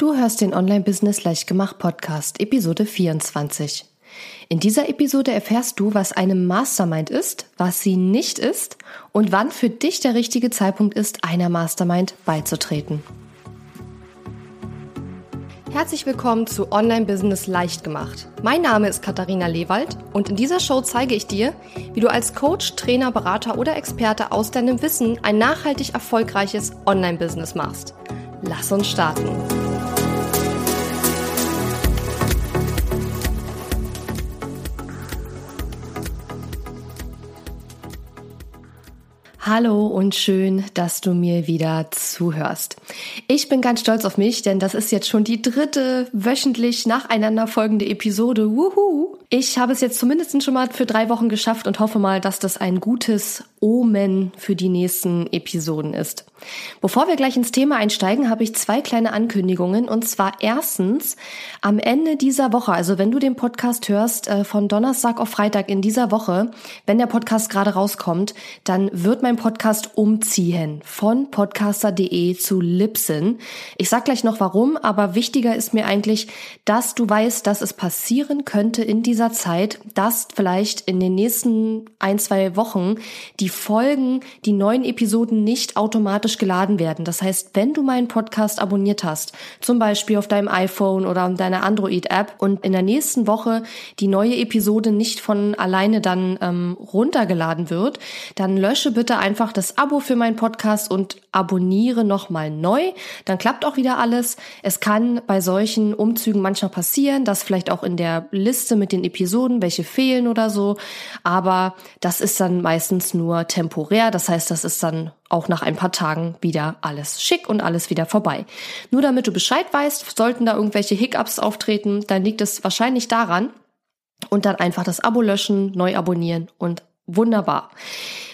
Du hörst den Online-Business Leichtgemacht Podcast, Episode 24. In dieser Episode erfährst du, was eine Mastermind ist, was sie nicht ist und wann für dich der richtige Zeitpunkt ist, einer Mastermind beizutreten. Herzlich willkommen zu Online Business leicht gemacht. Mein Name ist Katharina Lewald und in dieser Show zeige ich dir, wie du als Coach, Trainer, Berater oder Experte aus deinem Wissen ein nachhaltig erfolgreiches Online Business machst. Lass uns starten. Hallo und schön, dass du mir wieder zuhörst. Ich bin ganz stolz auf mich, denn das ist jetzt schon die dritte wöchentlich nacheinander folgende Episode. Wuhu! Ich habe es jetzt zumindest schon mal für drei Wochen geschafft und hoffe mal, dass das ein gutes Omen für die nächsten Episoden ist. Bevor wir gleich ins Thema einsteigen, habe ich zwei kleine Ankündigungen. Und zwar erstens, am Ende dieser Woche, also wenn du den Podcast hörst, äh, von Donnerstag auf Freitag in dieser Woche, wenn der Podcast gerade rauskommt, dann wird mein Podcast umziehen von podcaster.de zu Libsyn. Ich sag gleich noch warum, aber wichtiger ist mir eigentlich, dass du weißt, dass es passieren könnte in dieser Zeit, dass vielleicht in den nächsten ein, zwei Wochen die Folgen, die neuen Episoden nicht automatisch geladen werden. Das heißt, wenn du meinen Podcast abonniert hast, zum Beispiel auf deinem iPhone oder deiner Android-App und in der nächsten Woche die neue Episode nicht von alleine dann ähm, runtergeladen wird, dann lösche bitte einfach das Abo für meinen Podcast und abonniere nochmal neu. Dann klappt auch wieder alles. Es kann bei solchen Umzügen manchmal passieren, dass vielleicht auch in der Liste mit den Episoden welche fehlen oder so. Aber das ist dann meistens nur temporär. Das heißt, das ist dann auch nach ein paar Tagen wieder alles schick und alles wieder vorbei. Nur damit du Bescheid weißt, sollten da irgendwelche Hiccups auftreten, dann liegt es wahrscheinlich daran. Und dann einfach das Abo löschen, neu abonnieren und wunderbar.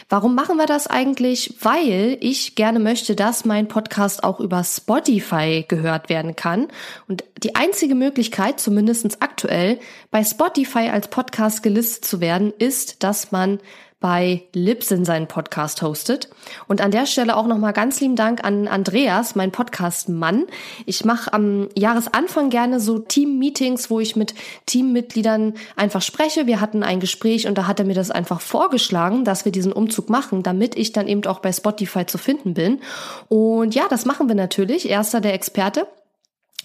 Warum machen wir das eigentlich? Weil ich gerne möchte, dass mein Podcast auch über Spotify gehört werden kann. Und die einzige Möglichkeit, zumindest aktuell, bei Spotify als Podcast gelistet zu werden, ist, dass man bei Libsyn seinen Podcast hostet. Und an der Stelle auch nochmal ganz lieben Dank an Andreas, mein Podcast-Mann. Ich mache am Jahresanfang gerne so Team-Meetings, wo ich mit Teammitgliedern einfach spreche. Wir hatten ein Gespräch und da hat er mir das einfach vorgeschlagen, dass wir diesen Umzug machen, damit ich dann eben auch bei Spotify zu finden bin. Und ja, das machen wir natürlich. Erster der Experte.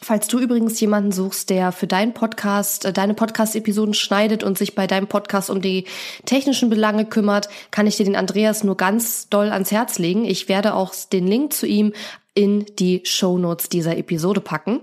Falls du übrigens jemanden suchst, der für deinen Podcast, äh, deine Podcast-Episoden schneidet und sich bei deinem Podcast um die technischen Belange kümmert, kann ich dir den Andreas nur ganz doll ans Herz legen. Ich werde auch den Link zu ihm in die Show Notes dieser Episode packen.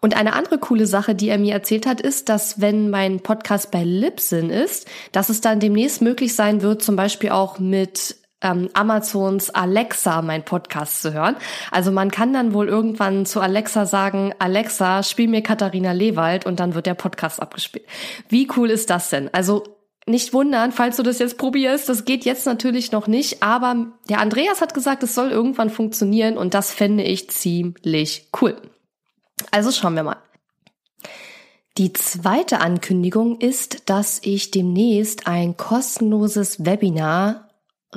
Und eine andere coole Sache, die er mir erzählt hat, ist, dass wenn mein Podcast bei Libsyn ist, dass es dann demnächst möglich sein wird, zum Beispiel auch mit ähm, Amazons Alexa mein Podcast zu hören. Also man kann dann wohl irgendwann zu Alexa sagen, Alexa, spiel mir Katharina Lewald und dann wird der Podcast abgespielt. Wie cool ist das denn? Also nicht wundern, falls du das jetzt probierst. Das geht jetzt natürlich noch nicht, aber der Andreas hat gesagt, es soll irgendwann funktionieren und das fände ich ziemlich cool. Also schauen wir mal. Die zweite Ankündigung ist, dass ich demnächst ein kostenloses Webinar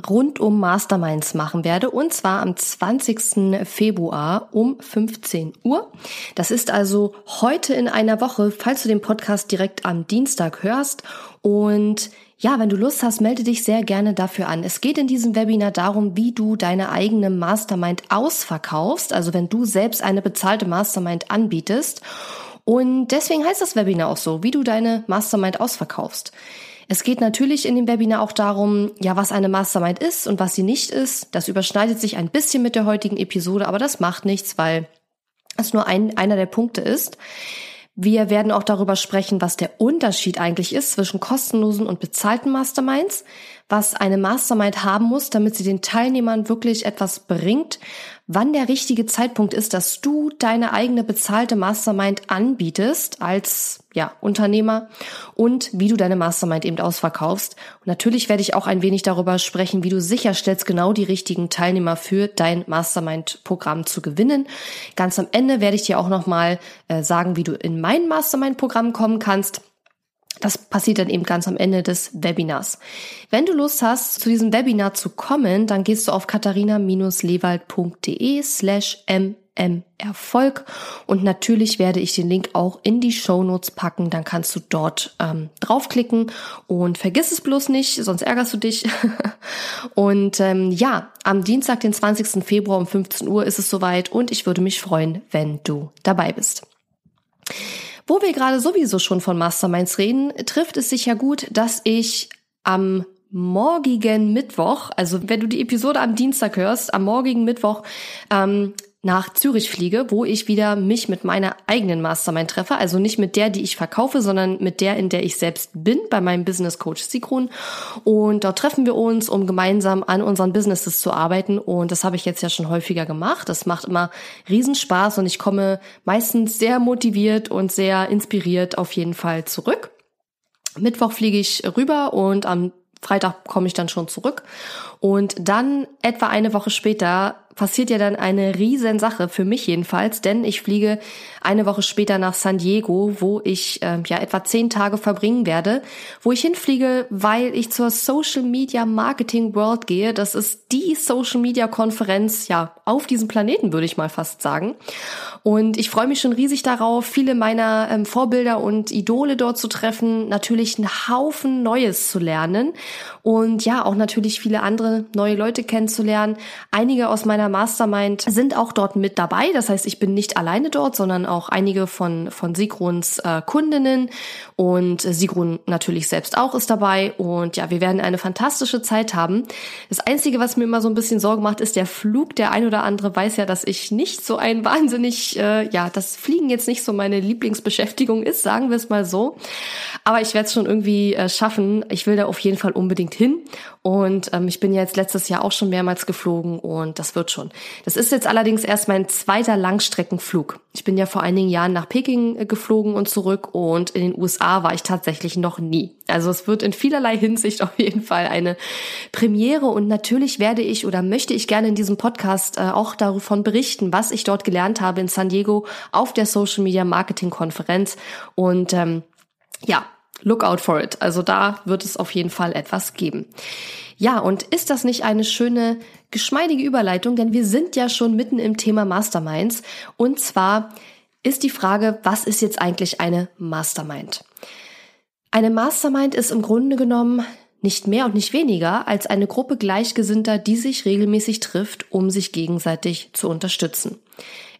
rund um Masterminds machen werde und zwar am 20. Februar um 15 Uhr. Das ist also heute in einer Woche, falls du den Podcast direkt am Dienstag hörst und ja, wenn du Lust hast, melde dich sehr gerne dafür an. Es geht in diesem Webinar darum, wie du deine eigene Mastermind ausverkaufst, also wenn du selbst eine bezahlte Mastermind anbietest. Und deswegen heißt das Webinar auch so, wie du deine Mastermind ausverkaufst. Es geht natürlich in dem Webinar auch darum, ja, was eine Mastermind ist und was sie nicht ist. Das überschneidet sich ein bisschen mit der heutigen Episode, aber das macht nichts, weil es nur ein, einer der Punkte ist. Wir werden auch darüber sprechen, was der Unterschied eigentlich ist zwischen kostenlosen und bezahlten Masterminds, was eine Mastermind haben muss, damit sie den Teilnehmern wirklich etwas bringt, wann der richtige Zeitpunkt ist, dass du deine eigene bezahlte Mastermind anbietest als ja, Unternehmer und wie du deine Mastermind eben ausverkaufst. Und natürlich werde ich auch ein wenig darüber sprechen, wie du sicherstellst, genau die richtigen Teilnehmer für dein Mastermind-Programm zu gewinnen. Ganz am Ende werde ich dir auch nochmal äh, sagen, wie du in mein Mastermind-Programm kommen kannst. Das passiert dann eben ganz am Ende des Webinars. Wenn du Lust hast, zu diesem Webinar zu kommen, dann gehst du auf katharina-lewald.de slash M Erfolg. Und natürlich werde ich den Link auch in die Show Notes packen. Dann kannst du dort ähm, draufklicken und vergiss es bloß nicht, sonst ärgerst du dich. und ähm, ja, am Dienstag, den 20. Februar um 15 Uhr ist es soweit und ich würde mich freuen, wenn du dabei bist. Wo wir gerade sowieso schon von Masterminds reden, trifft es sich ja gut, dass ich am morgigen Mittwoch, also wenn du die Episode am Dienstag hörst, am morgigen Mittwoch ähm, nach Zürich fliege, wo ich wieder mich mit meiner eigenen Mastermind treffe, also nicht mit der, die ich verkaufe, sondern mit der, in der ich selbst bin, bei meinem Business Coach Sigrun. Und dort treffen wir uns, um gemeinsam an unseren Businesses zu arbeiten. Und das habe ich jetzt ja schon häufiger gemacht. Das macht immer Riesenspaß und ich komme meistens sehr motiviert und sehr inspiriert auf jeden Fall zurück. Mittwoch fliege ich rüber und am Freitag komme ich dann schon zurück. Und dann etwa eine Woche später passiert ja dann eine riesen Sache, für mich jedenfalls, denn ich fliege eine Woche später nach San Diego, wo ich äh, ja etwa zehn Tage verbringen werde, wo ich hinfliege, weil ich zur Social Media Marketing World gehe. Das ist die Social Media Konferenz, ja, auf diesem Planeten, würde ich mal fast sagen. Und ich freue mich schon riesig darauf, viele meiner ähm, Vorbilder und Idole dort zu treffen, natürlich einen Haufen Neues zu lernen und ja, auch natürlich viele andere neue Leute kennenzulernen. Einige aus meiner Mastermind sind auch dort mit dabei. Das heißt, ich bin nicht alleine dort, sondern auch einige von, von Sigruns äh, Kundinnen und Sigrun natürlich selbst auch ist dabei. Und ja, wir werden eine fantastische Zeit haben. Das Einzige, was mir immer so ein bisschen Sorge macht, ist der Flug. Der ein oder andere weiß ja, dass ich nicht so ein wahnsinnig, äh, ja, das Fliegen jetzt nicht so meine Lieblingsbeschäftigung ist, sagen wir es mal so. Aber ich werde es schon irgendwie äh, schaffen. Ich will da auf jeden Fall unbedingt hin. Und ähm, ich bin ja jetzt letztes Jahr auch schon mehrmals geflogen und das wird schon. Das ist jetzt allerdings erst mein zweiter Langstreckenflug. Ich bin ja vor einigen Jahren nach Peking äh, geflogen und zurück und in den USA war ich tatsächlich noch nie. Also es wird in vielerlei Hinsicht auf jeden Fall eine Premiere und natürlich werde ich oder möchte ich gerne in diesem Podcast äh, auch davon berichten, was ich dort gelernt habe in San Diego auf der Social Media Marketing Konferenz und ähm, ja, look out for it. Also da wird es auf jeden Fall etwas geben. Ja, und ist das nicht eine schöne, geschmeidige Überleitung? Denn wir sind ja schon mitten im Thema Masterminds. Und zwar ist die Frage, was ist jetzt eigentlich eine Mastermind? Eine Mastermind ist im Grunde genommen nicht mehr und nicht weniger als eine Gruppe Gleichgesinnter, die sich regelmäßig trifft, um sich gegenseitig zu unterstützen.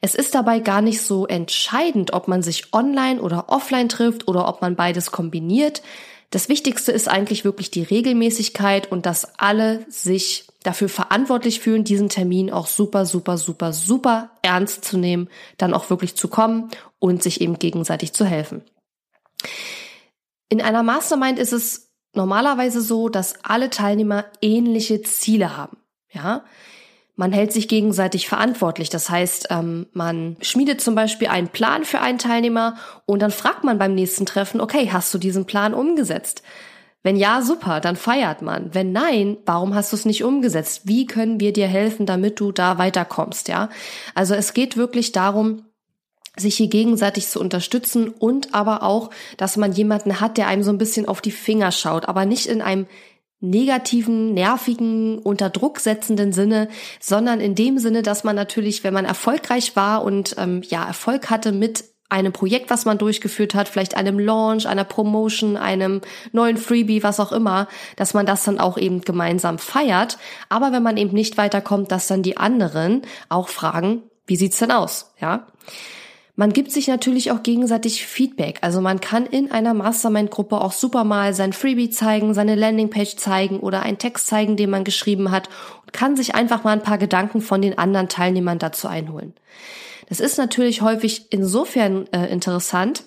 Es ist dabei gar nicht so entscheidend, ob man sich online oder offline trifft oder ob man beides kombiniert. Das Wichtigste ist eigentlich wirklich die Regelmäßigkeit und dass alle sich dafür verantwortlich fühlen, diesen Termin auch super, super, super, super ernst zu nehmen, dann auch wirklich zu kommen und sich eben gegenseitig zu helfen. In einer Mastermind ist es normalerweise so, dass alle Teilnehmer ähnliche Ziele haben. Ja, man hält sich gegenseitig verantwortlich. Das heißt, ähm, man schmiedet zum Beispiel einen Plan für einen Teilnehmer und dann fragt man beim nächsten Treffen, okay, hast du diesen Plan umgesetzt? Wenn ja, super, dann feiert man. Wenn nein, warum hast du es nicht umgesetzt? Wie können wir dir helfen, damit du da weiterkommst, ja? Also es geht wirklich darum, sich hier gegenseitig zu unterstützen und aber auch, dass man jemanden hat, der einem so ein bisschen auf die Finger schaut, aber nicht in einem negativen, nervigen, unter Druck setzenden Sinne, sondern in dem Sinne, dass man natürlich, wenn man erfolgreich war und ähm, ja Erfolg hatte mit einem Projekt, was man durchgeführt hat, vielleicht einem Launch, einer Promotion, einem neuen Freebie, was auch immer, dass man das dann auch eben gemeinsam feiert. Aber wenn man eben nicht weiterkommt, dass dann die anderen auch fragen, wie sieht's denn aus? Ja. Man gibt sich natürlich auch gegenseitig Feedback. Also man kann in einer Mastermind-Gruppe auch super mal sein Freebie zeigen, seine Landingpage zeigen oder einen Text zeigen, den man geschrieben hat und kann sich einfach mal ein paar Gedanken von den anderen Teilnehmern dazu einholen. Das ist natürlich häufig insofern äh, interessant,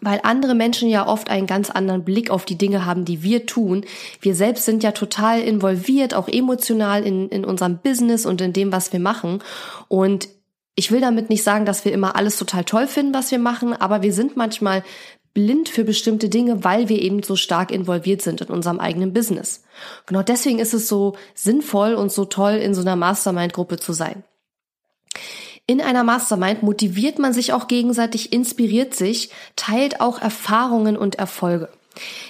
weil andere Menschen ja oft einen ganz anderen Blick auf die Dinge haben, die wir tun. Wir selbst sind ja total involviert, auch emotional in, in unserem Business und in dem, was wir machen. Und ich will damit nicht sagen, dass wir immer alles total toll finden, was wir machen, aber wir sind manchmal blind für bestimmte Dinge, weil wir eben so stark involviert sind in unserem eigenen Business. Genau deswegen ist es so sinnvoll und so toll, in so einer Mastermind-Gruppe zu sein. In einer Mastermind motiviert man sich auch gegenseitig, inspiriert sich, teilt auch Erfahrungen und Erfolge.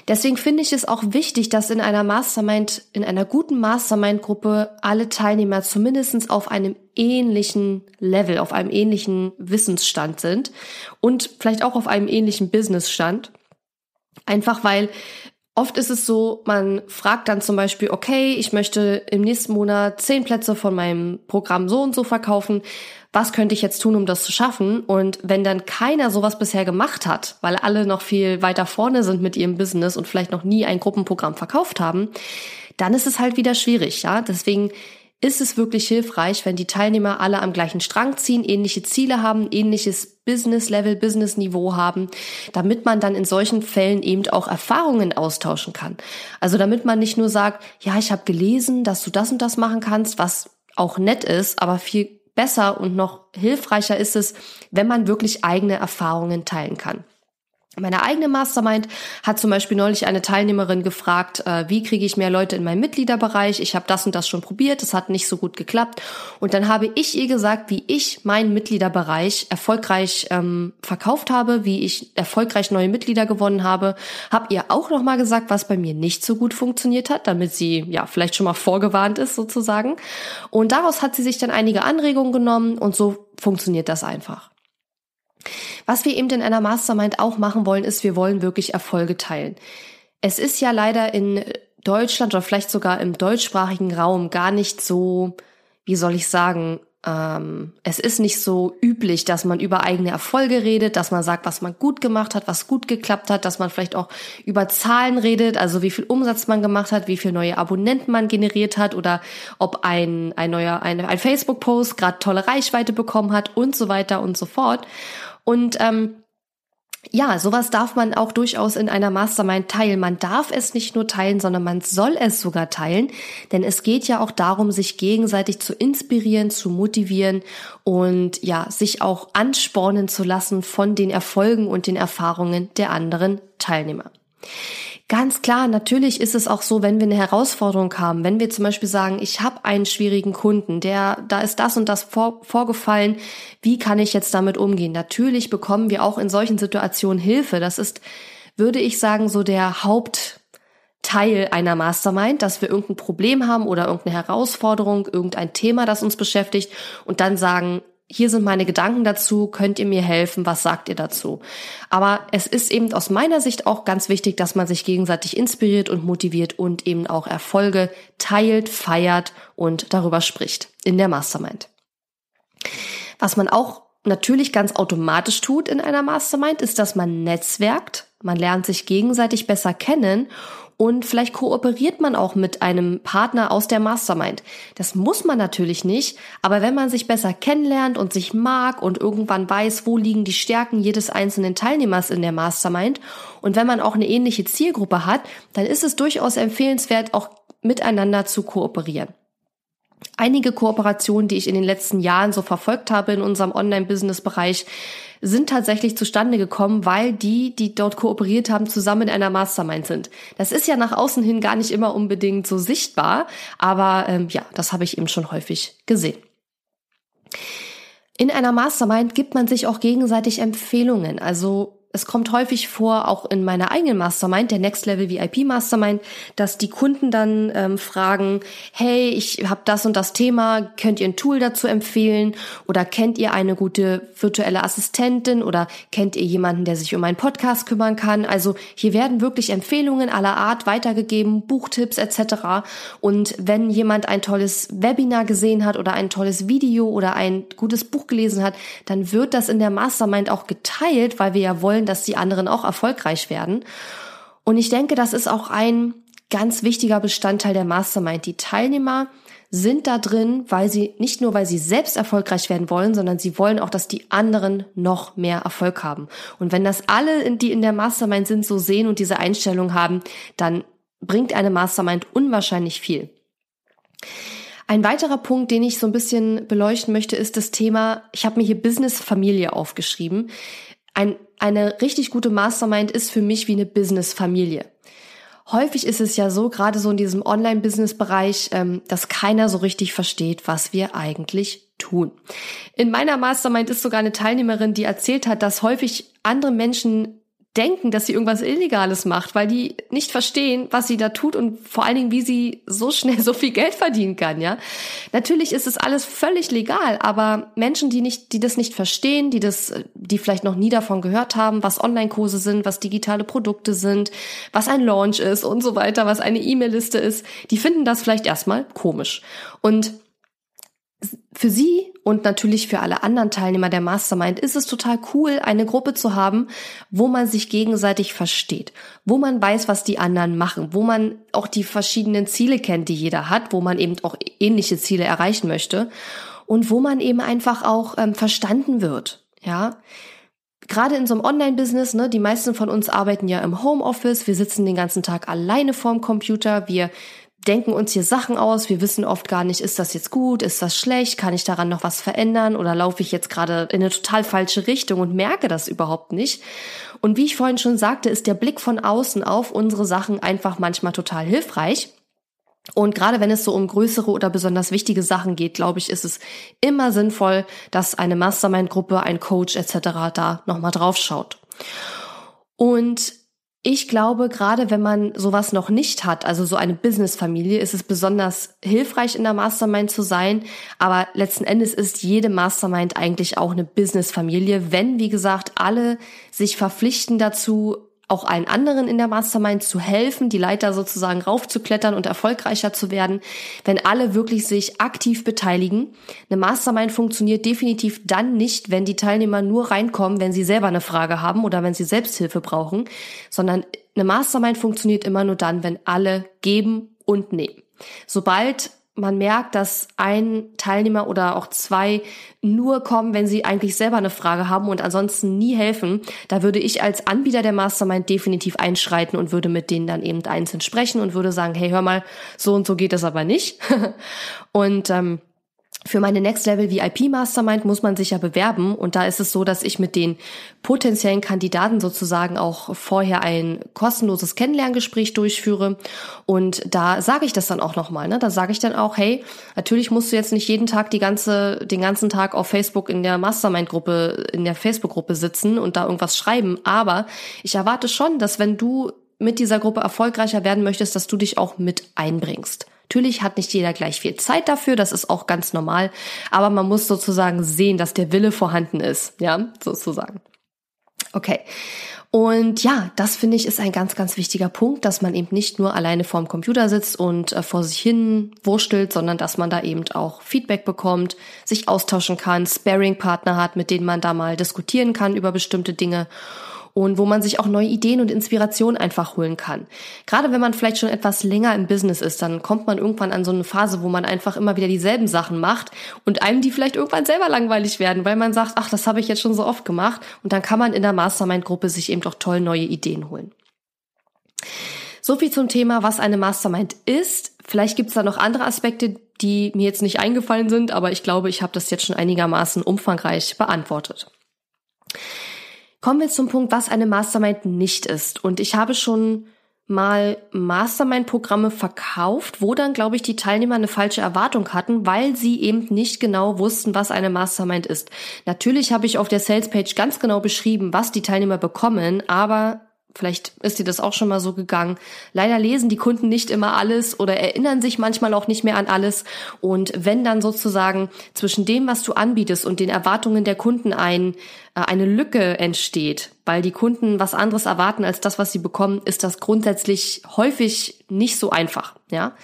Deswegen finde ich es auch wichtig, dass in einer Mastermind, in einer guten Mastermind-Gruppe alle Teilnehmer zumindestens auf einem ähnlichen Level, auf einem ähnlichen Wissensstand sind und vielleicht auch auf einem ähnlichen Businessstand. Einfach weil Oft ist es so, man fragt dann zum Beispiel, okay, ich möchte im nächsten Monat zehn Plätze von meinem Programm so und so verkaufen. Was könnte ich jetzt tun, um das zu schaffen? Und wenn dann keiner sowas bisher gemacht hat, weil alle noch viel weiter vorne sind mit ihrem Business und vielleicht noch nie ein Gruppenprogramm verkauft haben, dann ist es halt wieder schwierig, ja. Deswegen ist es wirklich hilfreich, wenn die Teilnehmer alle am gleichen Strang ziehen, ähnliche Ziele haben, ähnliches Business-Level, Business-Niveau haben, damit man dann in solchen Fällen eben auch Erfahrungen austauschen kann. Also damit man nicht nur sagt, ja, ich habe gelesen, dass du das und das machen kannst, was auch nett ist, aber viel besser und noch hilfreicher ist es, wenn man wirklich eigene Erfahrungen teilen kann. Meine eigene Mastermind hat zum Beispiel neulich eine Teilnehmerin gefragt, äh, wie kriege ich mehr Leute in meinen Mitgliederbereich? Ich habe das und das schon probiert, es hat nicht so gut geklappt. Und dann habe ich ihr gesagt, wie ich meinen Mitgliederbereich erfolgreich ähm, verkauft habe, wie ich erfolgreich neue Mitglieder gewonnen habe. Hab ihr auch nochmal gesagt, was bei mir nicht so gut funktioniert hat, damit sie ja vielleicht schon mal vorgewarnt ist sozusagen. Und daraus hat sie sich dann einige Anregungen genommen und so funktioniert das einfach. Was wir eben in einer Mastermind auch machen wollen, ist, wir wollen wirklich Erfolge teilen. Es ist ja leider in Deutschland oder vielleicht sogar im deutschsprachigen Raum gar nicht so, wie soll ich sagen, ähm, es ist nicht so üblich, dass man über eigene Erfolge redet, dass man sagt, was man gut gemacht hat, was gut geklappt hat, dass man vielleicht auch über Zahlen redet, also wie viel Umsatz man gemacht hat, wie viel neue Abonnenten man generiert hat oder ob ein, ein neuer, ein, ein Facebook-Post gerade tolle Reichweite bekommen hat und so weiter und so fort. Und ähm, ja, sowas darf man auch durchaus in einer Mastermind teilen. Man darf es nicht nur teilen, sondern man soll es sogar teilen, denn es geht ja auch darum, sich gegenseitig zu inspirieren, zu motivieren und ja, sich auch anspornen zu lassen von den Erfolgen und den Erfahrungen der anderen Teilnehmer. Ganz klar, natürlich ist es auch so, wenn wir eine Herausforderung haben, wenn wir zum Beispiel sagen, ich habe einen schwierigen Kunden, der, da ist das und das vor, vorgefallen, wie kann ich jetzt damit umgehen? Natürlich bekommen wir auch in solchen Situationen Hilfe. Das ist, würde ich sagen, so der Hauptteil einer Mastermind, dass wir irgendein Problem haben oder irgendeine Herausforderung, irgendein Thema, das uns beschäftigt und dann sagen, hier sind meine Gedanken dazu, könnt ihr mir helfen, was sagt ihr dazu? Aber es ist eben aus meiner Sicht auch ganz wichtig, dass man sich gegenseitig inspiriert und motiviert und eben auch Erfolge teilt, feiert und darüber spricht in der Mastermind. Was man auch natürlich ganz automatisch tut in einer Mastermind, ist, dass man netzwerkt, man lernt sich gegenseitig besser kennen und vielleicht kooperiert man auch mit einem Partner aus der Mastermind. Das muss man natürlich nicht, aber wenn man sich besser kennenlernt und sich mag und irgendwann weiß, wo liegen die Stärken jedes einzelnen Teilnehmers in der Mastermind und wenn man auch eine ähnliche Zielgruppe hat, dann ist es durchaus empfehlenswert, auch miteinander zu kooperieren. Einige Kooperationen, die ich in den letzten Jahren so verfolgt habe in unserem Online-Business-Bereich, sind tatsächlich zustande gekommen, weil die, die dort kooperiert haben, zusammen in einer Mastermind sind. Das ist ja nach außen hin gar nicht immer unbedingt so sichtbar, aber ähm, ja, das habe ich eben schon häufig gesehen. In einer Mastermind gibt man sich auch gegenseitig Empfehlungen. Also es kommt häufig vor, auch in meiner eigenen Mastermind, der Next Level VIP Mastermind, dass die Kunden dann ähm, fragen, hey, ich habe das und das Thema, könnt ihr ein Tool dazu empfehlen? Oder kennt ihr eine gute virtuelle Assistentin? Oder kennt ihr jemanden, der sich um einen Podcast kümmern kann? Also hier werden wirklich Empfehlungen aller Art weitergegeben, Buchtipps etc. Und wenn jemand ein tolles Webinar gesehen hat oder ein tolles Video oder ein gutes Buch gelesen hat, dann wird das in der Mastermind auch geteilt, weil wir ja wollen, wollen, dass die anderen auch erfolgreich werden. Und ich denke, das ist auch ein ganz wichtiger Bestandteil der Mastermind. Die Teilnehmer sind da drin, weil sie nicht nur, weil sie selbst erfolgreich werden wollen, sondern sie wollen auch, dass die anderen noch mehr Erfolg haben. Und wenn das alle, die in der Mastermind sind, so sehen und diese Einstellung haben, dann bringt eine Mastermind unwahrscheinlich viel. Ein weiterer Punkt, den ich so ein bisschen beleuchten möchte, ist das Thema, ich habe mir hier Business Familie aufgeschrieben. Ein eine richtig gute Mastermind ist für mich wie eine Business-Familie. Häufig ist es ja so, gerade so in diesem Online-Business-Bereich, ähm, dass keiner so richtig versteht, was wir eigentlich tun. In meiner Mastermind ist sogar eine Teilnehmerin, die erzählt hat, dass häufig andere Menschen denken, dass sie irgendwas Illegales macht, weil die nicht verstehen, was sie da tut und vor allen Dingen, wie sie so schnell so viel Geld verdienen kann, ja. Natürlich ist es alles völlig legal, aber Menschen, die nicht, die das nicht verstehen, die das, die vielleicht noch nie davon gehört haben, was Online-Kurse sind, was digitale Produkte sind, was ein Launch ist und so weiter, was eine E-Mail-Liste ist, die finden das vielleicht erstmal komisch. Und für Sie und natürlich für alle anderen Teilnehmer der Mastermind ist es total cool, eine Gruppe zu haben, wo man sich gegenseitig versteht, wo man weiß, was die anderen machen, wo man auch die verschiedenen Ziele kennt, die jeder hat, wo man eben auch ähnliche Ziele erreichen möchte und wo man eben einfach auch ähm, verstanden wird. Ja, gerade in so einem Online-Business, ne, die meisten von uns arbeiten ja im Homeoffice, wir sitzen den ganzen Tag alleine vorm Computer, wir denken uns hier Sachen aus. Wir wissen oft gar nicht, ist das jetzt gut, ist das schlecht, kann ich daran noch was verändern oder laufe ich jetzt gerade in eine total falsche Richtung und merke das überhaupt nicht. Und wie ich vorhin schon sagte, ist der Blick von außen auf unsere Sachen einfach manchmal total hilfreich. Und gerade wenn es so um größere oder besonders wichtige Sachen geht, glaube ich, ist es immer sinnvoll, dass eine Mastermind-Gruppe, ein Coach etc. da nochmal drauf schaut. Und ich glaube, gerade wenn man sowas noch nicht hat, also so eine Business-Familie, ist es besonders hilfreich, in der Mastermind zu sein. Aber letzten Endes ist jede Mastermind eigentlich auch eine Business-Familie, wenn, wie gesagt, alle sich verpflichten dazu, auch allen anderen in der Mastermind zu helfen, die Leiter sozusagen raufzuklettern und erfolgreicher zu werden, wenn alle wirklich sich aktiv beteiligen. Eine Mastermind funktioniert definitiv dann nicht, wenn die Teilnehmer nur reinkommen, wenn sie selber eine Frage haben oder wenn sie Selbsthilfe brauchen, sondern eine Mastermind funktioniert immer nur dann, wenn alle geben und nehmen. Sobald man merkt, dass ein Teilnehmer oder auch zwei nur kommen, wenn sie eigentlich selber eine Frage haben und ansonsten nie helfen, da würde ich als Anbieter der Mastermind definitiv einschreiten und würde mit denen dann eben einzeln sprechen und würde sagen, hey, hör mal, so und so geht das aber nicht. und ähm, für meine Next Level VIP Mastermind muss man sich ja bewerben und da ist es so, dass ich mit den potenziellen Kandidaten sozusagen auch vorher ein kostenloses Kennenlerngespräch durchführe und da sage ich das dann auch nochmal, ne? Da sage ich dann auch, hey, natürlich musst du jetzt nicht jeden Tag die ganze den ganzen Tag auf Facebook in der Mastermind Gruppe in der Facebook Gruppe sitzen und da irgendwas schreiben, aber ich erwarte schon, dass wenn du mit dieser Gruppe erfolgreicher werden möchtest, dass du dich auch mit einbringst. Natürlich hat nicht jeder gleich viel Zeit dafür, das ist auch ganz normal, aber man muss sozusagen sehen, dass der Wille vorhanden ist, ja, sozusagen. Okay. Und ja, das finde ich ist ein ganz, ganz wichtiger Punkt, dass man eben nicht nur alleine vorm Computer sitzt und äh, vor sich hin wurstelt, sondern dass man da eben auch Feedback bekommt, sich austauschen kann, Sparing-Partner hat, mit denen man da mal diskutieren kann über bestimmte Dinge und wo man sich auch neue Ideen und Inspiration einfach holen kann. Gerade wenn man vielleicht schon etwas länger im Business ist, dann kommt man irgendwann an so eine Phase, wo man einfach immer wieder dieselben Sachen macht und einem die vielleicht irgendwann selber langweilig werden, weil man sagt, ach, das habe ich jetzt schon so oft gemacht und dann kann man in der Mastermind-Gruppe sich eben doch toll neue Ideen holen. So viel zum Thema, was eine Mastermind ist. Vielleicht gibt es da noch andere Aspekte, die mir jetzt nicht eingefallen sind, aber ich glaube, ich habe das jetzt schon einigermaßen umfangreich beantwortet. Kommen wir zum Punkt, was eine Mastermind nicht ist. Und ich habe schon mal Mastermind-Programme verkauft, wo dann, glaube ich, die Teilnehmer eine falsche Erwartung hatten, weil sie eben nicht genau wussten, was eine Mastermind ist. Natürlich habe ich auf der Salespage ganz genau beschrieben, was die Teilnehmer bekommen, aber Vielleicht ist dir das auch schon mal so gegangen. Leider lesen die Kunden nicht immer alles oder erinnern sich manchmal auch nicht mehr an alles. Und wenn dann sozusagen zwischen dem, was du anbietest und den Erwartungen der Kunden ein, äh, eine Lücke entsteht, weil die Kunden was anderes erwarten als das, was sie bekommen, ist das grundsätzlich häufig nicht so einfach, ja.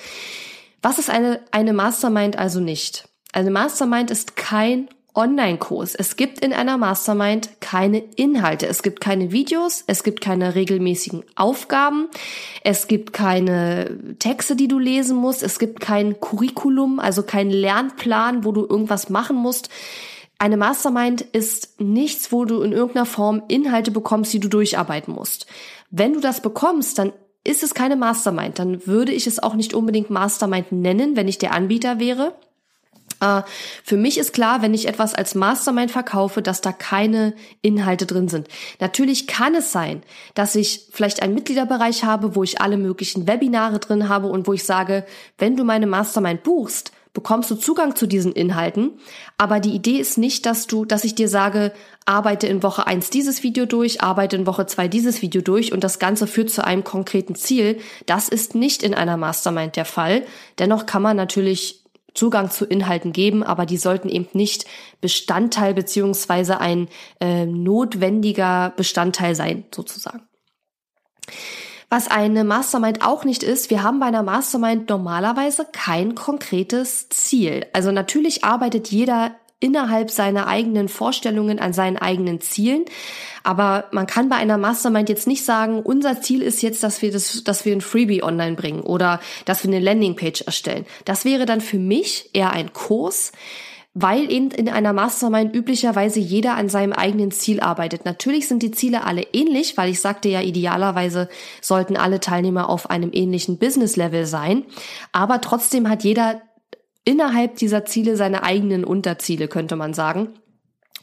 Was ist eine, eine Mastermind also nicht? Eine Mastermind ist kein Online-Kurs. Es gibt in einer Mastermind keine Inhalte. Es gibt keine Videos, es gibt keine regelmäßigen Aufgaben, es gibt keine Texte, die du lesen musst, es gibt kein Curriculum, also kein Lernplan, wo du irgendwas machen musst. Eine Mastermind ist nichts, wo du in irgendeiner Form Inhalte bekommst, die du durcharbeiten musst. Wenn du das bekommst, dann ist es keine Mastermind. Dann würde ich es auch nicht unbedingt Mastermind nennen, wenn ich der Anbieter wäre. Äh, für mich ist klar, wenn ich etwas als Mastermind verkaufe, dass da keine Inhalte drin sind. Natürlich kann es sein, dass ich vielleicht einen Mitgliederbereich habe, wo ich alle möglichen Webinare drin habe und wo ich sage, wenn du meine Mastermind buchst, bekommst du Zugang zu diesen Inhalten. Aber die Idee ist nicht, dass du, dass ich dir sage, arbeite in Woche eins dieses Video durch, arbeite in Woche zwei dieses Video durch und das Ganze führt zu einem konkreten Ziel. Das ist nicht in einer Mastermind der Fall. Dennoch kann man natürlich Zugang zu Inhalten geben, aber die sollten eben nicht Bestandteil beziehungsweise ein äh, notwendiger Bestandteil sein, sozusagen. Was eine Mastermind auch nicht ist, wir haben bei einer Mastermind normalerweise kein konkretes Ziel. Also natürlich arbeitet jeder innerhalb seiner eigenen Vorstellungen an seinen eigenen Zielen. Aber man kann bei einer Mastermind jetzt nicht sagen, unser Ziel ist jetzt, dass wir das, dass wir ein Freebie online bringen oder dass wir eine Landingpage erstellen. Das wäre dann für mich eher ein Kurs, weil eben in einer Mastermind üblicherweise jeder an seinem eigenen Ziel arbeitet. Natürlich sind die Ziele alle ähnlich, weil ich sagte ja, idealerweise sollten alle Teilnehmer auf einem ähnlichen Business-Level sein. Aber trotzdem hat jeder innerhalb dieser Ziele seine eigenen Unterziele, könnte man sagen.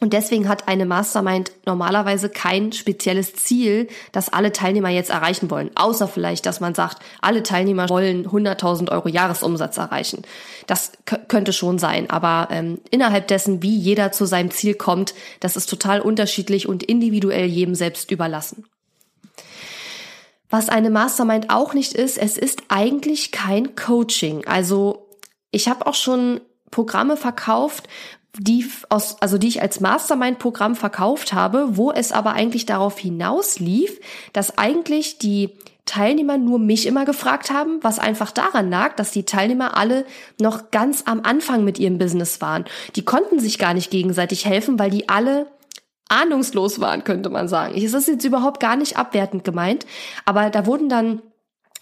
Und deswegen hat eine Mastermind normalerweise kein spezielles Ziel, das alle Teilnehmer jetzt erreichen wollen. Außer vielleicht, dass man sagt, alle Teilnehmer wollen 100.000 Euro Jahresumsatz erreichen. Das könnte schon sein. Aber ähm, innerhalb dessen, wie jeder zu seinem Ziel kommt, das ist total unterschiedlich und individuell jedem selbst überlassen. Was eine Mastermind auch nicht ist, es ist eigentlich kein Coaching. Also ich habe auch schon Programme verkauft, die aus, also die ich als Mastermind-Programm verkauft habe, wo es aber eigentlich darauf hinaus lief, dass eigentlich die Teilnehmer nur mich immer gefragt haben, was einfach daran lag, dass die Teilnehmer alle noch ganz am Anfang mit ihrem Business waren. Die konnten sich gar nicht gegenseitig helfen, weil die alle ahnungslos waren, könnte man sagen. Es ist jetzt überhaupt gar nicht abwertend gemeint, aber da wurden dann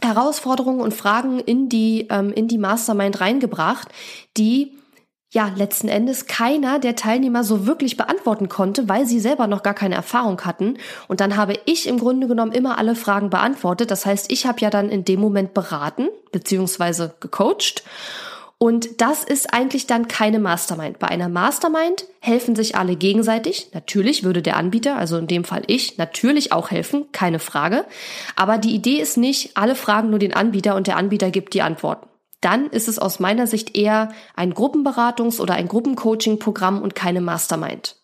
Herausforderungen und Fragen in die, ähm, in die Mastermind reingebracht, die ja letzten Endes keiner der Teilnehmer so wirklich beantworten konnte, weil sie selber noch gar keine Erfahrung hatten. Und dann habe ich im Grunde genommen immer alle Fragen beantwortet. Das heißt, ich habe ja dann in dem Moment beraten beziehungsweise gecoacht. Und das ist eigentlich dann keine Mastermind. Bei einer Mastermind helfen sich alle gegenseitig. Natürlich würde der Anbieter, also in dem Fall ich, natürlich auch helfen, keine Frage. Aber die Idee ist nicht, alle fragen nur den Anbieter und der Anbieter gibt die Antworten dann ist es aus meiner Sicht eher ein Gruppenberatungs- oder ein Gruppencoaching-Programm und keine Mastermind.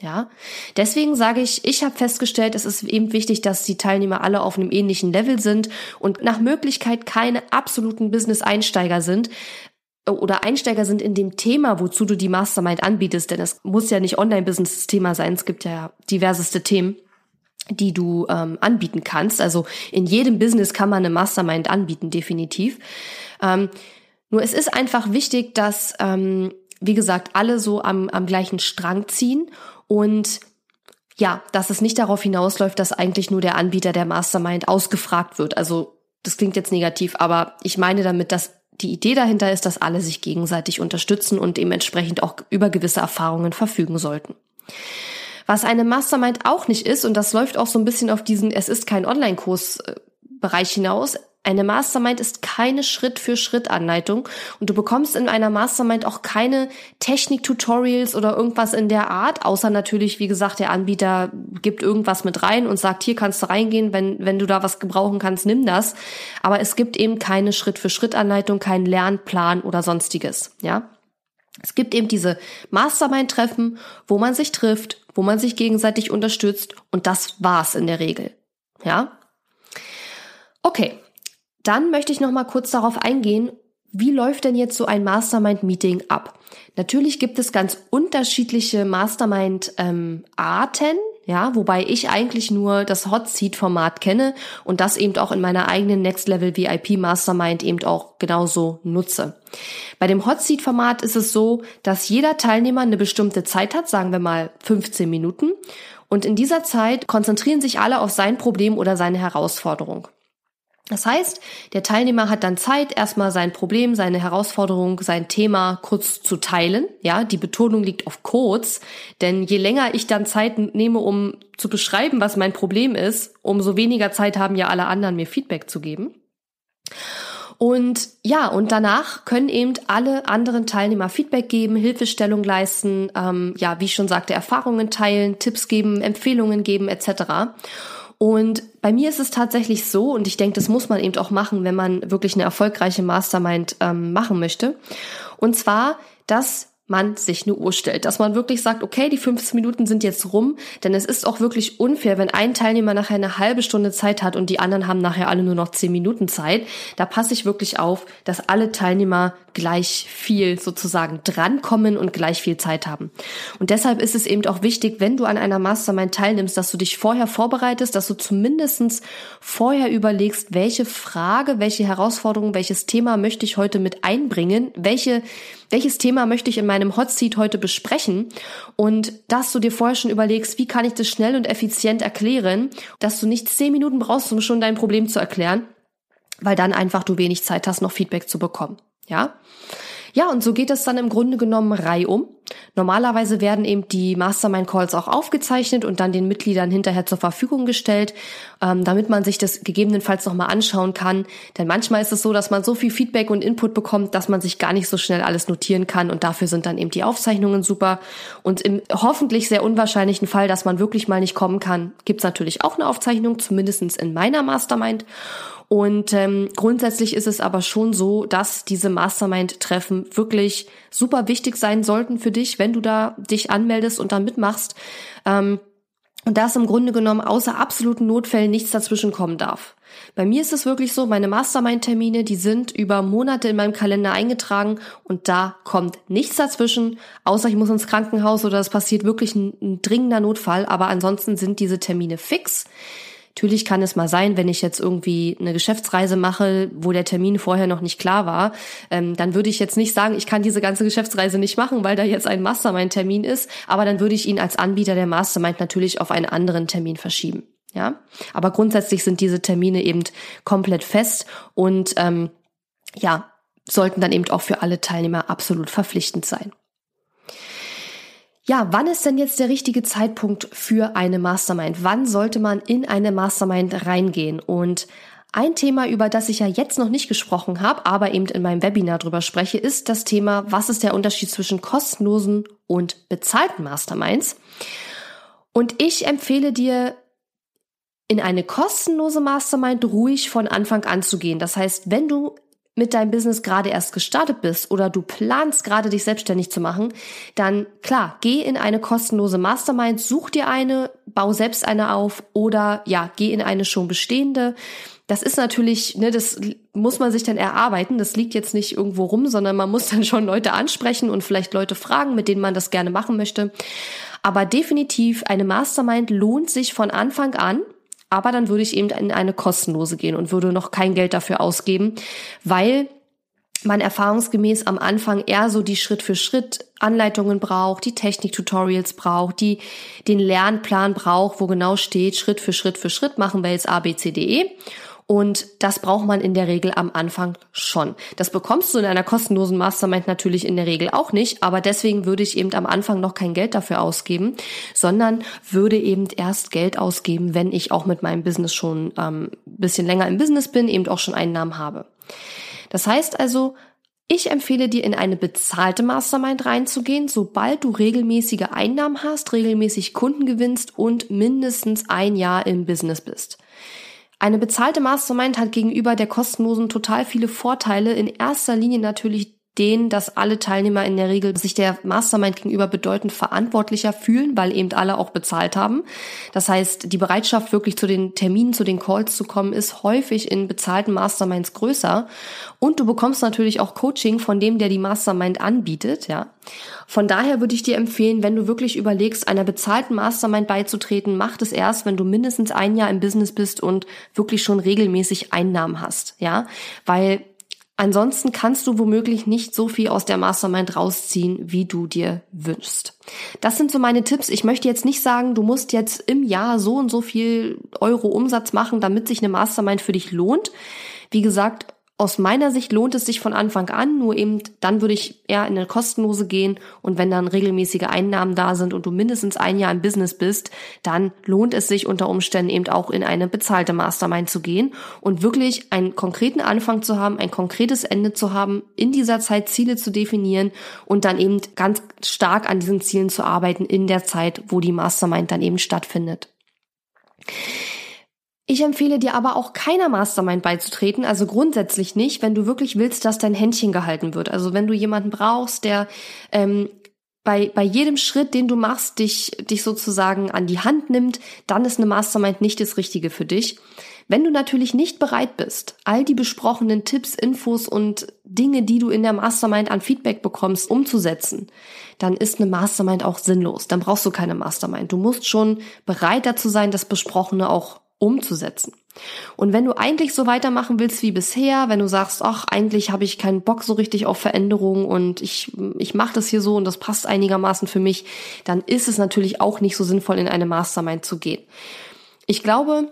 Ja, deswegen sage ich, ich habe festgestellt, es ist eben wichtig, dass die Teilnehmer alle auf einem ähnlichen Level sind und nach Möglichkeit keine absoluten Business-Einsteiger sind oder Einsteiger sind in dem Thema, wozu du die Mastermind anbietest, denn es muss ja nicht Online-Business-Thema sein, es gibt ja diverseste Themen die du ähm, anbieten kannst. Also in jedem Business kann man eine Mastermind anbieten, definitiv. Ähm, nur es ist einfach wichtig, dass, ähm, wie gesagt, alle so am, am gleichen Strang ziehen und ja, dass es nicht darauf hinausläuft, dass eigentlich nur der Anbieter der Mastermind ausgefragt wird. Also das klingt jetzt negativ, aber ich meine damit, dass die Idee dahinter ist, dass alle sich gegenseitig unterstützen und dementsprechend auch über gewisse Erfahrungen verfügen sollten. Was eine Mastermind auch nicht ist, und das läuft auch so ein bisschen auf diesen Es ist kein Online-Kurs äh, Bereich hinaus, eine Mastermind ist keine Schritt-für-Schritt-Anleitung und du bekommst in einer Mastermind auch keine Technik-Tutorials oder irgendwas in der Art, außer natürlich, wie gesagt, der Anbieter gibt irgendwas mit rein und sagt, hier kannst du reingehen, wenn, wenn du da was gebrauchen kannst, nimm das. Aber es gibt eben keine Schritt-für-Schritt-Anleitung, keinen Lernplan oder sonstiges, ja. Es gibt eben diese Mastermind-Treffen, wo man sich trifft, wo man sich gegenseitig unterstützt und das war's in der Regel, ja. Okay, dann möchte ich noch mal kurz darauf eingehen, wie läuft denn jetzt so ein Mastermind-Meeting ab? Natürlich gibt es ganz unterschiedliche Mastermind-Arten, ähm, ja, wobei ich eigentlich nur das Hot Seat-Format kenne und das eben auch in meiner eigenen Next Level VIP Mastermind eben auch genauso nutze. Bei dem Hot Seat-Format ist es so, dass jeder Teilnehmer eine bestimmte Zeit hat, sagen wir mal 15 Minuten, und in dieser Zeit konzentrieren sich alle auf sein Problem oder seine Herausforderung. Das heißt, der Teilnehmer hat dann Zeit, erstmal sein Problem, seine Herausforderung, sein Thema kurz zu teilen. Ja, die Betonung liegt auf kurz, denn je länger ich dann Zeit nehme, um zu beschreiben, was mein Problem ist, umso weniger Zeit haben ja alle anderen, mir Feedback zu geben. Und ja, und danach können eben alle anderen Teilnehmer Feedback geben, Hilfestellung leisten, ähm, ja, wie ich schon sagte, Erfahrungen teilen, Tipps geben, Empfehlungen geben etc. Und bei mir ist es tatsächlich so, und ich denke, das muss man eben auch machen, wenn man wirklich eine erfolgreiche Mastermind ähm, machen möchte. Und zwar, dass man sich eine Uhr stellt, dass man wirklich sagt, okay, die 15 Minuten sind jetzt rum, denn es ist auch wirklich unfair, wenn ein Teilnehmer nachher eine halbe Stunde Zeit hat und die anderen haben nachher alle nur noch 10 Minuten Zeit. Da passe ich wirklich auf, dass alle Teilnehmer gleich viel sozusagen drankommen und gleich viel Zeit haben. Und deshalb ist es eben auch wichtig, wenn du an einer Mastermind teilnimmst, dass du dich vorher vorbereitest, dass du zumindestens vorher überlegst, welche Frage, welche Herausforderung, welches Thema möchte ich heute mit einbringen, welche welches Thema möchte ich in meinem Hot Seat heute besprechen und dass du dir vorher schon überlegst, wie kann ich das schnell und effizient erklären, dass du nicht zehn Minuten brauchst, um schon dein Problem zu erklären, weil dann einfach du wenig Zeit hast, noch Feedback zu bekommen. Ja? Ja, und so geht es dann im Grunde genommen reihum. Normalerweise werden eben die Mastermind-Calls auch aufgezeichnet und dann den Mitgliedern hinterher zur Verfügung gestellt, ähm, damit man sich das gegebenenfalls nochmal anschauen kann. Denn manchmal ist es so, dass man so viel Feedback und Input bekommt, dass man sich gar nicht so schnell alles notieren kann und dafür sind dann eben die Aufzeichnungen super. Und im hoffentlich sehr unwahrscheinlichen Fall, dass man wirklich mal nicht kommen kann, gibt's natürlich auch eine Aufzeichnung, zumindestens in meiner Mastermind. Und ähm, grundsätzlich ist es aber schon so, dass diese Mastermind-Treffen wirklich super wichtig sein sollten für dich, wenn du da dich anmeldest und dann mitmachst. Ähm, und dass im Grunde genommen außer absoluten Notfällen nichts dazwischen kommen darf. Bei mir ist es wirklich so, meine Mastermind-Termine, die sind über Monate in meinem Kalender eingetragen und da kommt nichts dazwischen, außer ich muss ins Krankenhaus oder es passiert wirklich ein, ein dringender Notfall, aber ansonsten sind diese Termine fix. Natürlich kann es mal sein, wenn ich jetzt irgendwie eine Geschäftsreise mache, wo der Termin vorher noch nicht klar war, ähm, dann würde ich jetzt nicht sagen, ich kann diese ganze Geschäftsreise nicht machen, weil da jetzt ein Mastermind-Termin ist, aber dann würde ich ihn als Anbieter der Mastermind natürlich auf einen anderen Termin verschieben. Ja, aber grundsätzlich sind diese Termine eben komplett fest und ähm, ja, sollten dann eben auch für alle Teilnehmer absolut verpflichtend sein. Ja, wann ist denn jetzt der richtige Zeitpunkt für eine Mastermind? Wann sollte man in eine Mastermind reingehen? Und ein Thema, über das ich ja jetzt noch nicht gesprochen habe, aber eben in meinem Webinar drüber spreche, ist das Thema, was ist der Unterschied zwischen kostenlosen und bezahlten Masterminds? Und ich empfehle dir, in eine kostenlose Mastermind ruhig von Anfang an zu gehen. Das heißt, wenn du mit deinem Business gerade erst gestartet bist oder du planst gerade dich selbstständig zu machen, dann klar, geh in eine kostenlose Mastermind, such dir eine, bau selbst eine auf oder ja, geh in eine schon bestehende. Das ist natürlich, ne, das muss man sich dann erarbeiten. Das liegt jetzt nicht irgendwo rum, sondern man muss dann schon Leute ansprechen und vielleicht Leute fragen, mit denen man das gerne machen möchte. Aber definitiv eine Mastermind lohnt sich von Anfang an aber dann würde ich eben in eine kostenlose gehen und würde noch kein Geld dafür ausgeben, weil man erfahrungsgemäß am Anfang eher so die Schritt für Schritt Anleitungen braucht, die Technik-Tutorials braucht, die den Lernplan braucht, wo genau steht, Schritt für Schritt für Schritt machen wir jetzt A, B, C, D, E. Und das braucht man in der Regel am Anfang schon. Das bekommst du in einer kostenlosen Mastermind natürlich in der Regel auch nicht, aber deswegen würde ich eben am Anfang noch kein Geld dafür ausgeben, sondern würde eben erst Geld ausgeben, wenn ich auch mit meinem Business schon ähm, bisschen länger im Business bin, eben auch schon Einnahmen habe. Das heißt also, ich empfehle dir, in eine bezahlte Mastermind reinzugehen, sobald du regelmäßige Einnahmen hast, regelmäßig Kunden gewinnst und mindestens ein Jahr im Business bist. Eine bezahlte Mastermind hat gegenüber der kostenlosen total viele Vorteile. In erster Linie natürlich den, dass alle Teilnehmer in der Regel sich der Mastermind gegenüber bedeutend verantwortlicher fühlen, weil eben alle auch bezahlt haben. Das heißt, die Bereitschaft wirklich zu den Terminen, zu den Calls zu kommen, ist häufig in bezahlten Masterminds größer. Und du bekommst natürlich auch Coaching von dem, der die Mastermind anbietet, ja. Von daher würde ich dir empfehlen, wenn du wirklich überlegst, einer bezahlten Mastermind beizutreten, mach es erst, wenn du mindestens ein Jahr im Business bist und wirklich schon regelmäßig Einnahmen hast, ja. Weil Ansonsten kannst du womöglich nicht so viel aus der Mastermind rausziehen, wie du dir wünschst. Das sind so meine Tipps. Ich möchte jetzt nicht sagen, du musst jetzt im Jahr so und so viel Euro Umsatz machen, damit sich eine Mastermind für dich lohnt. Wie gesagt, aus meiner Sicht lohnt es sich von Anfang an, nur eben dann würde ich eher in eine kostenlose gehen und wenn dann regelmäßige Einnahmen da sind und du mindestens ein Jahr im Business bist, dann lohnt es sich unter Umständen eben auch in eine bezahlte Mastermind zu gehen und wirklich einen konkreten Anfang zu haben, ein konkretes Ende zu haben, in dieser Zeit Ziele zu definieren und dann eben ganz stark an diesen Zielen zu arbeiten in der Zeit, wo die Mastermind dann eben stattfindet. Ich empfehle dir aber auch keiner Mastermind beizutreten, also grundsätzlich nicht, wenn du wirklich willst, dass dein Händchen gehalten wird. Also wenn du jemanden brauchst, der ähm, bei, bei jedem Schritt, den du machst, dich, dich sozusagen an die Hand nimmt, dann ist eine Mastermind nicht das Richtige für dich. Wenn du natürlich nicht bereit bist, all die besprochenen Tipps, Infos und Dinge, die du in der Mastermind an Feedback bekommst, umzusetzen, dann ist eine Mastermind auch sinnlos. Dann brauchst du keine Mastermind. Du musst schon bereit dazu sein, das Besprochene auch umzusetzen. Und wenn du eigentlich so weitermachen willst wie bisher, wenn du sagst, ach, eigentlich habe ich keinen Bock so richtig auf Veränderungen und ich, ich mache das hier so und das passt einigermaßen für mich, dann ist es natürlich auch nicht so sinnvoll, in eine Mastermind zu gehen. Ich glaube,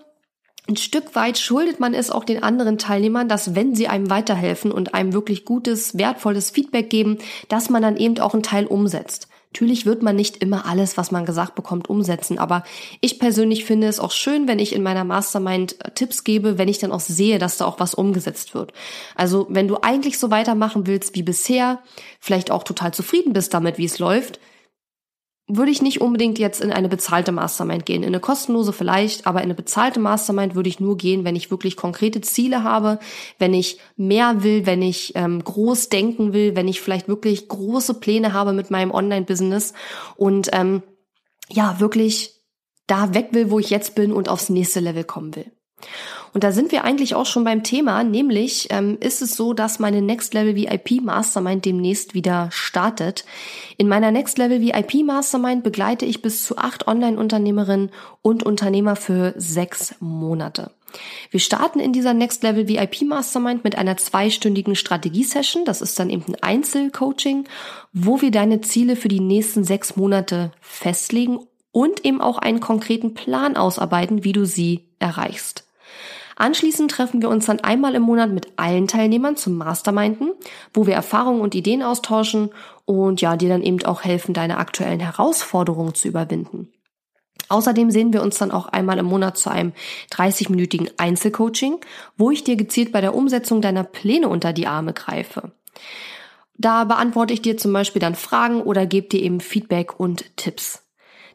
ein Stück weit schuldet man es auch den anderen Teilnehmern, dass wenn sie einem weiterhelfen und einem wirklich gutes, wertvolles Feedback geben, dass man dann eben auch einen Teil umsetzt. Natürlich wird man nicht immer alles, was man gesagt bekommt, umsetzen, aber ich persönlich finde es auch schön, wenn ich in meiner Mastermind äh, Tipps gebe, wenn ich dann auch sehe, dass da auch was umgesetzt wird. Also wenn du eigentlich so weitermachen willst wie bisher, vielleicht auch total zufrieden bist damit, wie es läuft, würde ich nicht unbedingt jetzt in eine bezahlte Mastermind gehen. In eine kostenlose vielleicht, aber in eine bezahlte Mastermind würde ich nur gehen, wenn ich wirklich konkrete Ziele habe, wenn ich mehr will, wenn ich ähm, groß denken will, wenn ich vielleicht wirklich große Pläne habe mit meinem Online-Business und ähm, ja, wirklich da weg will, wo ich jetzt bin und aufs nächste Level kommen will. Und da sind wir eigentlich auch schon beim Thema, nämlich ähm, ist es so, dass meine Next Level VIP Mastermind demnächst wieder startet. In meiner Next Level VIP Mastermind begleite ich bis zu acht Online-Unternehmerinnen und Unternehmer für sechs Monate. Wir starten in dieser Next Level VIP Mastermind mit einer zweistündigen Strategie-Session. Das ist dann eben ein Einzelcoaching, wo wir deine Ziele für die nächsten sechs Monate festlegen und eben auch einen konkreten Plan ausarbeiten, wie du sie erreichst. Anschließend treffen wir uns dann einmal im Monat mit allen Teilnehmern zum Masterminden, wo wir Erfahrungen und Ideen austauschen und ja, dir dann eben auch helfen, deine aktuellen Herausforderungen zu überwinden. Außerdem sehen wir uns dann auch einmal im Monat zu einem 30-minütigen Einzelcoaching, wo ich dir gezielt bei der Umsetzung deiner Pläne unter die Arme greife. Da beantworte ich dir zum Beispiel dann Fragen oder gebe dir eben Feedback und Tipps.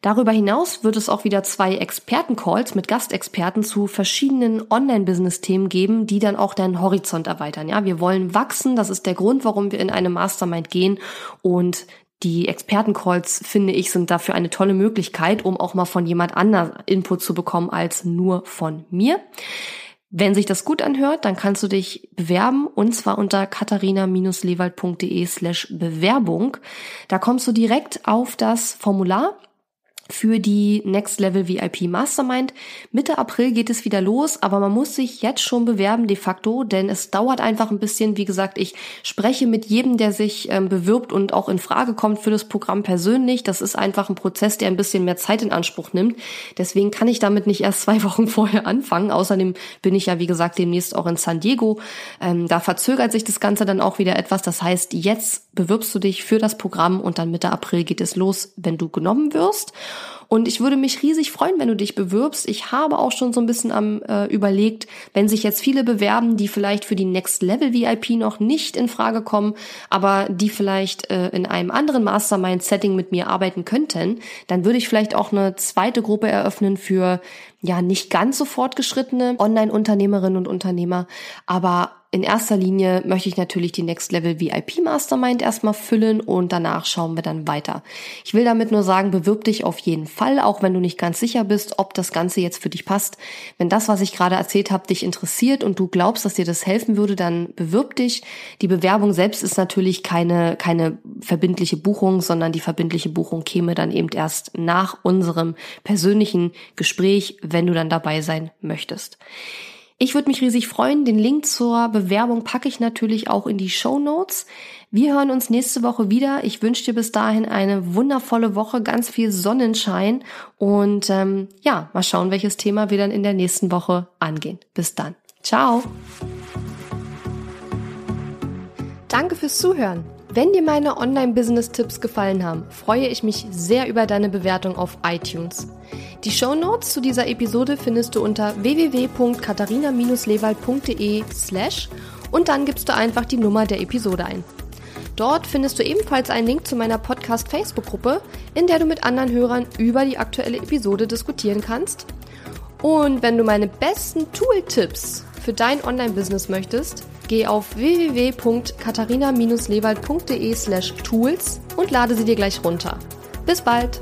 Darüber hinaus wird es auch wieder zwei Expertencalls mit Gastexperten zu verschiedenen Online-Business-Themen geben, die dann auch deinen Horizont erweitern. Ja, wir wollen wachsen. Das ist der Grund, warum wir in eine Mastermind gehen und die Expertencalls, finde ich, sind dafür eine tolle Möglichkeit, um auch mal von jemand anderem Input zu bekommen als nur von mir. Wenn sich das gut anhört, dann kannst du dich bewerben und zwar unter katharina-lewald.de slash Bewerbung. Da kommst du direkt auf das Formular für die Next Level VIP Mastermind. Mitte April geht es wieder los, aber man muss sich jetzt schon bewerben de facto, denn es dauert einfach ein bisschen. Wie gesagt, ich spreche mit jedem, der sich ähm, bewirbt und auch in Frage kommt für das Programm persönlich. Das ist einfach ein Prozess, der ein bisschen mehr Zeit in Anspruch nimmt. Deswegen kann ich damit nicht erst zwei Wochen vorher anfangen. Außerdem bin ich ja, wie gesagt, demnächst auch in San Diego. Ähm, da verzögert sich das Ganze dann auch wieder etwas. Das heißt, jetzt bewirbst du dich für das Programm und dann Mitte April geht es los, wenn du genommen wirst. Und ich würde mich riesig freuen, wenn du dich bewirbst. Ich habe auch schon so ein bisschen am äh, überlegt, wenn sich jetzt viele bewerben, die vielleicht für die Next Level VIP noch nicht in Frage kommen, aber die vielleicht äh, in einem anderen Mastermind-Setting mit mir arbeiten könnten, dann würde ich vielleicht auch eine zweite Gruppe eröffnen für ja nicht ganz so fortgeschrittene Online-Unternehmerinnen und Unternehmer, aber in erster Linie möchte ich natürlich die Next Level VIP Mastermind erstmal füllen und danach schauen wir dann weiter. Ich will damit nur sagen, bewirb dich auf jeden Fall, auch wenn du nicht ganz sicher bist, ob das Ganze jetzt für dich passt. Wenn das, was ich gerade erzählt habe, dich interessiert und du glaubst, dass dir das helfen würde, dann bewirb dich. Die Bewerbung selbst ist natürlich keine, keine verbindliche Buchung, sondern die verbindliche Buchung käme dann eben erst nach unserem persönlichen Gespräch, wenn du dann dabei sein möchtest. Ich würde mich riesig freuen. Den Link zur Bewerbung packe ich natürlich auch in die Show Notes. Wir hören uns nächste Woche wieder. Ich wünsche dir bis dahin eine wundervolle Woche, ganz viel Sonnenschein und ähm, ja, mal schauen, welches Thema wir dann in der nächsten Woche angehen. Bis dann. Ciao. Danke fürs Zuhören. Wenn dir meine Online-Business-Tipps gefallen haben, freue ich mich sehr über deine Bewertung auf iTunes. Die Show Notes zu dieser Episode findest du unter www.katharina-lewald.de slash und dann gibst du einfach die Nummer der Episode ein. Dort findest du ebenfalls einen Link zu meiner Podcast-Facebook-Gruppe, in der du mit anderen Hörern über die aktuelle Episode diskutieren kannst. Und wenn du meine besten Tool-Tipps für dein Online-Business möchtest, geh auf www.katharina-lewald.de slash tools und lade sie dir gleich runter. Bis bald!